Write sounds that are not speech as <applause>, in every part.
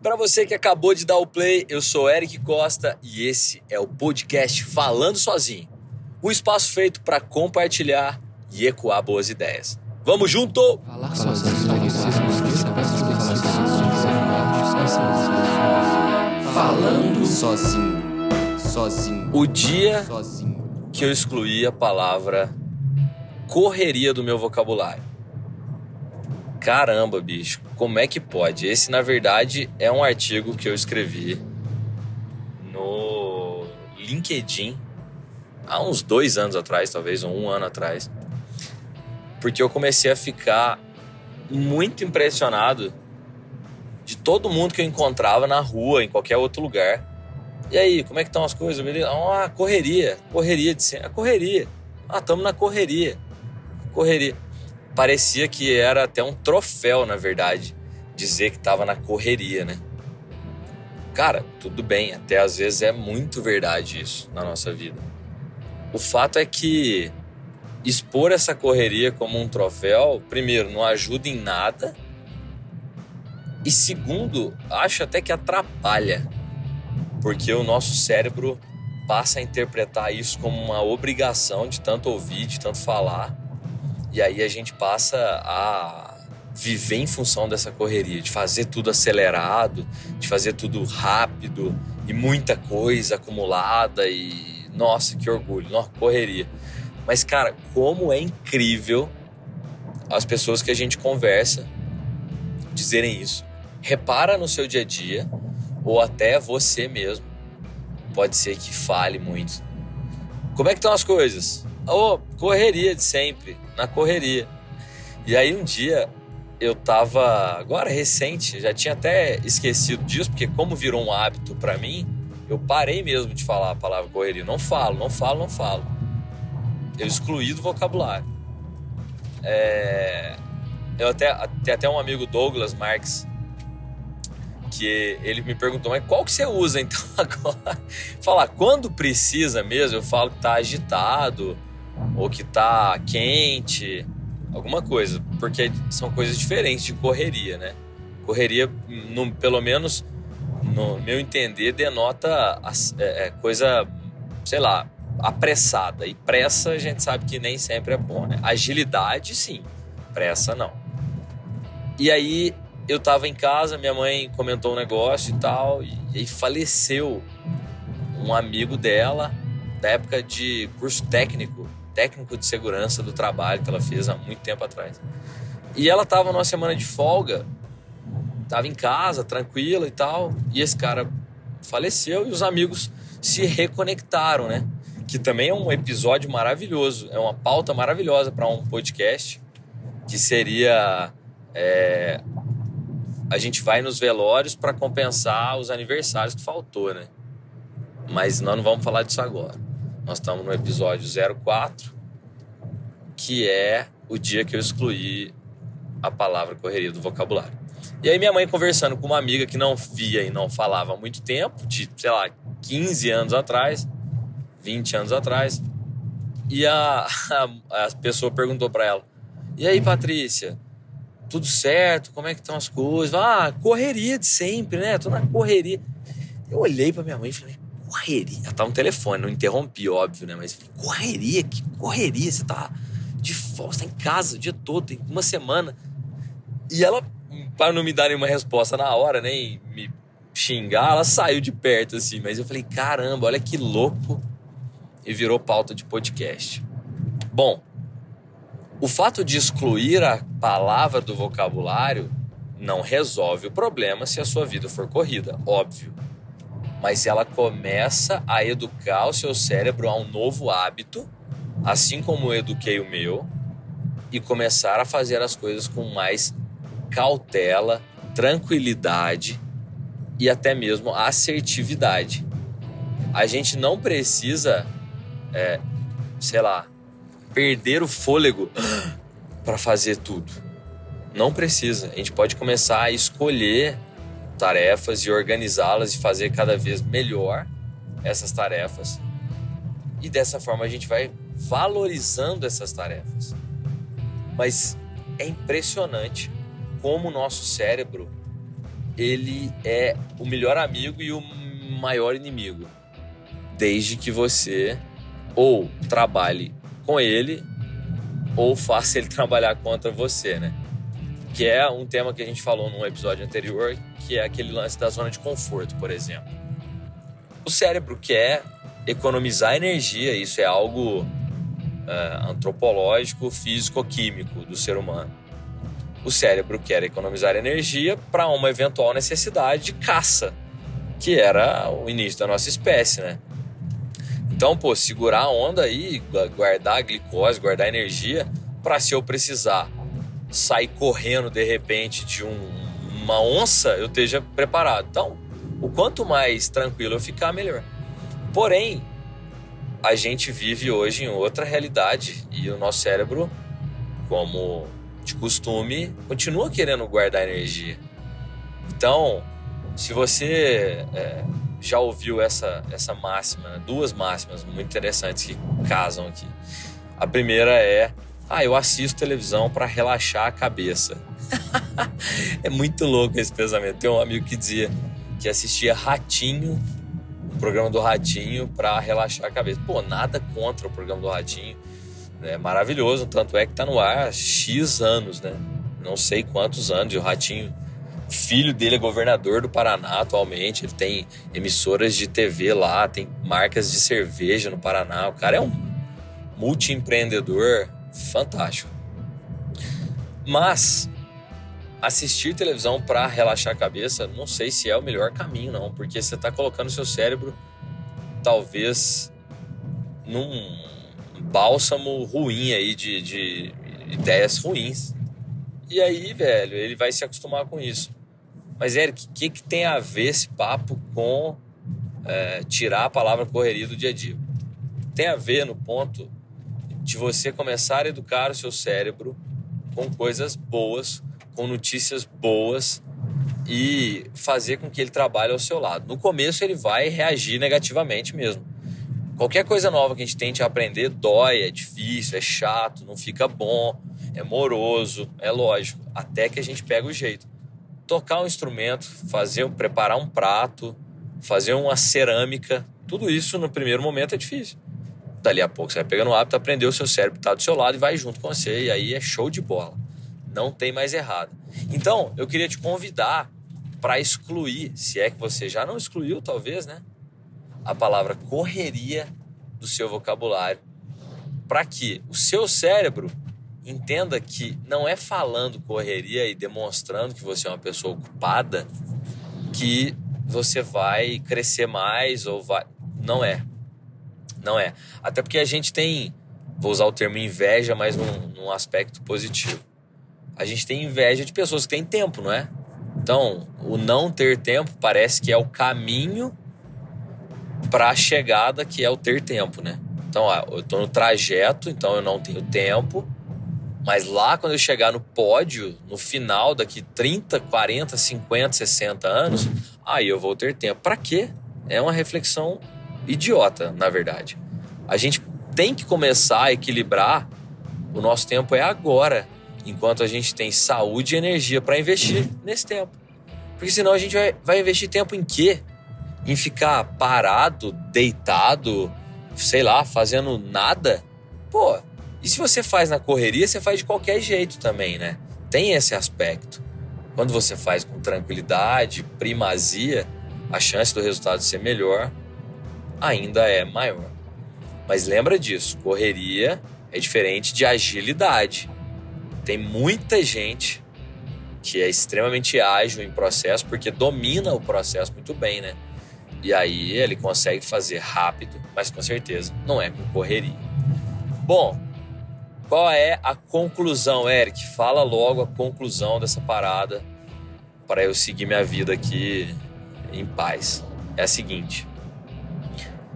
Para você que acabou de dar o play, eu sou Eric Costa e esse é o podcast Falando Sozinho. Um espaço feito para compartilhar e ecoar boas ideias. Vamos junto! Falar Falando sozinho. Sozinho. O dia Sozinho. que eu excluí a palavra correria do meu vocabulário. Caramba, bicho, como é que pode? Esse, na verdade, é um artigo que eu escrevi no LinkedIn há uns dois anos atrás, talvez, ou um ano atrás. Porque eu comecei a ficar muito impressionado de todo mundo que eu encontrava na rua, em qualquer outro lugar. E aí, como é que estão as coisas? Ah, correria, correria de sempre. A correria. Ah, estamos na correria. Correria. Parecia que era até um troféu, na verdade, dizer que estava na correria, né? Cara, tudo bem, até às vezes é muito verdade isso na nossa vida. O fato é que expor essa correria como um troféu, primeiro, não ajuda em nada. E segundo, acho até que atrapalha. Porque o nosso cérebro passa a interpretar isso como uma obrigação de tanto ouvir, de tanto falar. E aí a gente passa a viver em função dessa correria, de fazer tudo acelerado, de fazer tudo rápido e muita coisa acumulada e nossa, que orgulho, nossa, correria. Mas cara, como é incrível as pessoas que a gente conversa dizerem isso. Repara no seu dia a dia ou até você mesmo. Pode ser que fale muito. Como é que estão as coisas? Oh, correria de sempre, na correria. E aí um dia eu tava, agora recente, já tinha até esquecido disso, porque como virou um hábito para mim, eu parei mesmo de falar a palavra correria. Não falo, não falo, não falo. Eu excluí do vocabulário. É... Eu até, tem até um amigo Douglas Marques que ele me perguntou, mas qual que você usa então <laughs> agora? Falar, quando precisa mesmo, eu falo que tá agitado ou que tá quente, alguma coisa, porque são coisas diferentes de correria, né? Correria, no, pelo menos no meu entender, denota é, é, coisa, sei lá, apressada. E pressa a gente sabe que nem sempre é bom, né? Agilidade, sim, pressa não. E aí eu tava em casa, minha mãe comentou um negócio e tal, e aí faleceu um amigo dela da época de curso técnico, técnico de segurança do trabalho que ela fez há muito tempo atrás. E ela tava numa semana de folga, tava em casa, tranquila e tal, e esse cara faleceu e os amigos se reconectaram, né? Que também é um episódio maravilhoso, é uma pauta maravilhosa para um podcast, que seria é, a gente vai nos velórios para compensar os aniversários que faltou, né? Mas nós não vamos falar disso agora. Nós estamos no episódio 04, que é o dia que eu excluí a palavra correria do vocabulário. E aí minha mãe conversando com uma amiga que não via e não falava há muito tempo, de, sei lá, 15 anos atrás, 20 anos atrás, e a, a, a pessoa perguntou para ela: "E aí, Patrícia, tudo certo? Como é que estão as coisas? Ah, correria de sempre, né? Tô na correria. Eu olhei pra minha mãe e falei, correria? Tá no telefone, não interrompi, óbvio, né? Mas falei, correria? Que correria? Você tá de folga, você tá em casa o dia todo, tem uma semana. E ela, para não me dar nenhuma resposta na hora? E me xingar, ela saiu de perto, assim. Mas eu falei, caramba, olha que louco. E virou pauta de podcast. Bom, o fato de excluir a palavra do vocabulário não resolve o problema se a sua vida for corrida, óbvio. Mas ela começa a educar o seu cérebro a um novo hábito, assim como eu eduquei o meu, e começar a fazer as coisas com mais cautela, tranquilidade e até mesmo assertividade. A gente não precisa, é, sei lá, perder o fôlego <gasps> para fazer tudo. Não precisa. A gente pode começar a escolher tarefas e organizá-las e fazer cada vez melhor essas tarefas. E dessa forma a gente vai valorizando essas tarefas. Mas é impressionante como o nosso cérebro ele é o melhor amigo e o maior inimigo. Desde que você ou trabalhe com ele ou faça ele <laughs> trabalhar contra você, né? Que é um tema que a gente falou num episódio anterior, que é aquele lance da zona de conforto, por exemplo. O cérebro quer economizar energia, isso é algo é, antropológico, físico, químico do ser humano. O cérebro quer economizar energia para uma eventual necessidade de caça, que era o início da nossa espécie, né? Então, pô, segurar a onda aí, guardar a glicose, guardar a energia, para se eu precisar sair correndo de repente de um, uma onça, eu esteja preparado. Então, o quanto mais tranquilo eu ficar, melhor. Porém, a gente vive hoje em outra realidade e o nosso cérebro, como de costume, continua querendo guardar energia. Então, se você é, já ouviu essa, essa máxima, duas máximas muito interessantes que casam aqui. A primeira é: ah, eu assisto televisão para relaxar a cabeça. <laughs> é muito louco esse pensamento. Tem um amigo que dizia que assistia Ratinho, o programa do Ratinho, para relaxar a cabeça. Pô, nada contra o programa do Ratinho. É maravilhoso, tanto é que tá no ar há X anos, né? Não sei quantos anos, e o Ratinho filho dele é governador do Paraná atualmente. Ele tem emissoras de TV lá, tem marcas de cerveja no Paraná. O cara é um multiempreendedor fantástico. Mas assistir televisão para relaxar a cabeça, não sei se é o melhor caminho, não, porque você está colocando seu cérebro talvez num bálsamo ruim aí de, de ideias ruins. E aí, velho, ele vai se acostumar com isso. Mas, Eric, o que, que tem a ver esse papo com é, tirar a palavra correria do dia a dia? Tem a ver no ponto de você começar a educar o seu cérebro com coisas boas, com notícias boas e fazer com que ele trabalhe ao seu lado. No começo ele vai reagir negativamente mesmo. Qualquer coisa nova que a gente tente aprender dói, é difícil, é chato, não fica bom, é moroso, é lógico, até que a gente pega o jeito tocar um instrumento, fazer, preparar um prato, fazer uma cerâmica, tudo isso no primeiro momento é difícil. Dali a pouco você vai pegando o hábito, aprender o seu cérebro está do seu lado e vai junto com você, e aí é show de bola. Não tem mais errado. Então, eu queria te convidar para excluir, se é que você já não excluiu, talvez, né? A palavra correria do seu vocabulário, para que o seu cérebro entenda que não é falando correria e demonstrando que você é uma pessoa ocupada que você vai crescer mais ou vai. Não é. Não é. Até porque a gente tem, vou usar o termo inveja, mas num, num aspecto positivo. A gente tem inveja de pessoas que têm tempo, não é? Então, o não ter tempo parece que é o caminho para a chegada que é o ter tempo, né? Então, eu estou no trajeto, então eu não tenho tempo mas lá, quando eu chegar no pódio, no final, daqui 30, 40, 50, 60 anos, aí eu vou ter tempo. Para quê? É uma reflexão idiota, na verdade. A gente tem que começar a equilibrar. O nosso tempo é agora, enquanto a gente tem saúde e energia para investir nesse tempo. Porque senão a gente vai, vai investir tempo em quê? Em ficar parado, deitado, sei lá, fazendo nada? Pô, e se você faz na correria, você faz de qualquer jeito também, né? Tem esse aspecto. Quando você faz com tranquilidade, primazia, a chance do resultado ser melhor ainda é maior. Mas lembra disso, correria é diferente de agilidade. Tem muita gente que é extremamente ágil em processo porque domina o processo muito bem, né? E aí ele consegue fazer rápido, mas com certeza não é com correria. Bom, qual é a conclusão, Eric? Fala logo a conclusão dessa parada para eu seguir minha vida aqui em paz. É a seguinte: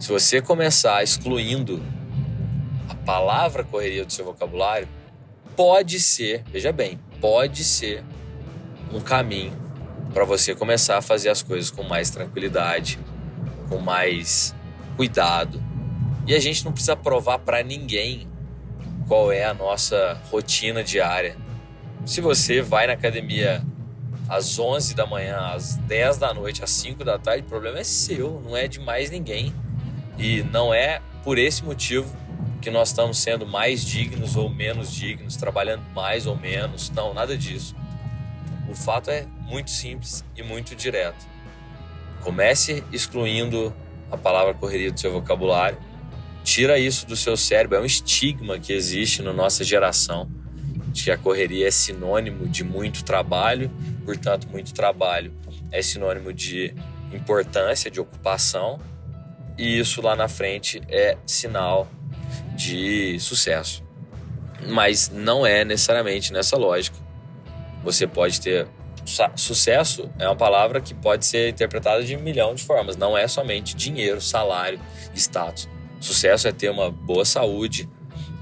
se você começar excluindo a palavra correria do seu vocabulário, pode ser, veja bem, pode ser um caminho para você começar a fazer as coisas com mais tranquilidade, com mais cuidado. E a gente não precisa provar para ninguém qual é a nossa rotina diária. Se você vai na academia às 11 da manhã, às 10 da noite, às 5 da tarde, o problema é seu, não é de mais ninguém. E não é por esse motivo que nós estamos sendo mais dignos ou menos dignos, trabalhando mais ou menos. Não, nada disso. O fato é muito simples e muito direto. Comece excluindo a palavra correria do seu vocabulário. Tira isso do seu cérebro. É um estigma que existe na nossa geração de que a correria é sinônimo de muito trabalho, portanto, muito trabalho é sinônimo de importância, de ocupação, e isso lá na frente é sinal de sucesso. Mas não é necessariamente nessa lógica. Você pode ter sucesso é uma palavra que pode ser interpretada de um milhão de formas. Não é somente dinheiro, salário, status. Sucesso é ter uma boa saúde,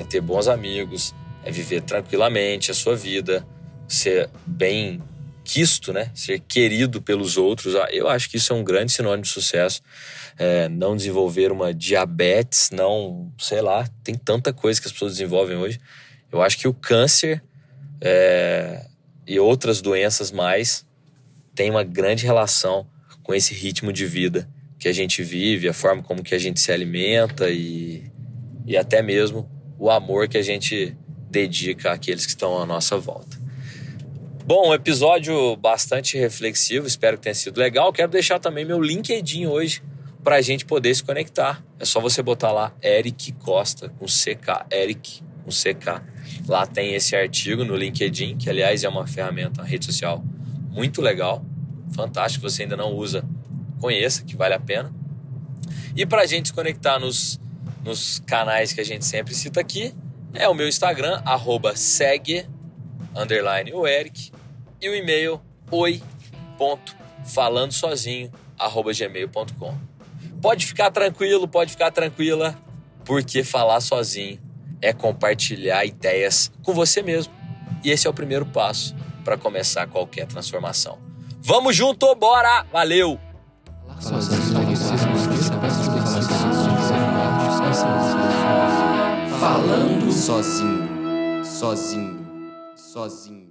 é ter bons amigos, é viver tranquilamente a sua vida, ser bem quisto, né? Ser querido pelos outros. Ah, eu acho que isso é um grande sinônimo de sucesso. É, não desenvolver uma diabetes, não, sei lá, tem tanta coisa que as pessoas desenvolvem hoje. Eu acho que o câncer é, e outras doenças mais têm uma grande relação com esse ritmo de vida que a gente vive, a forma como que a gente se alimenta e, e até mesmo o amor que a gente dedica àqueles que estão à nossa volta. Bom, um episódio bastante reflexivo, espero que tenha sido legal. Quero deixar também meu LinkedIn hoje para a gente poder se conectar. É só você botar lá Eric Costa com CK, Eric com CK. Lá tem esse artigo no LinkedIn, que aliás é uma ferramenta, uma rede social muito legal, fantástico. Você ainda não usa, conheça, que vale a pena. E para a gente se conectar nos, nos canais que a gente sempre cita aqui, é o meu Instagram, arroba segue, underline o Eric, e o e-mail oi.falandosozinho@gmail.com. Pode ficar tranquilo, pode ficar tranquila, porque falar sozinho é compartilhar ideias com você mesmo. E esse é o primeiro passo para começar qualquer transformação. Vamos junto, bora! Valeu! Falando sozinho, sozinho, sozinho.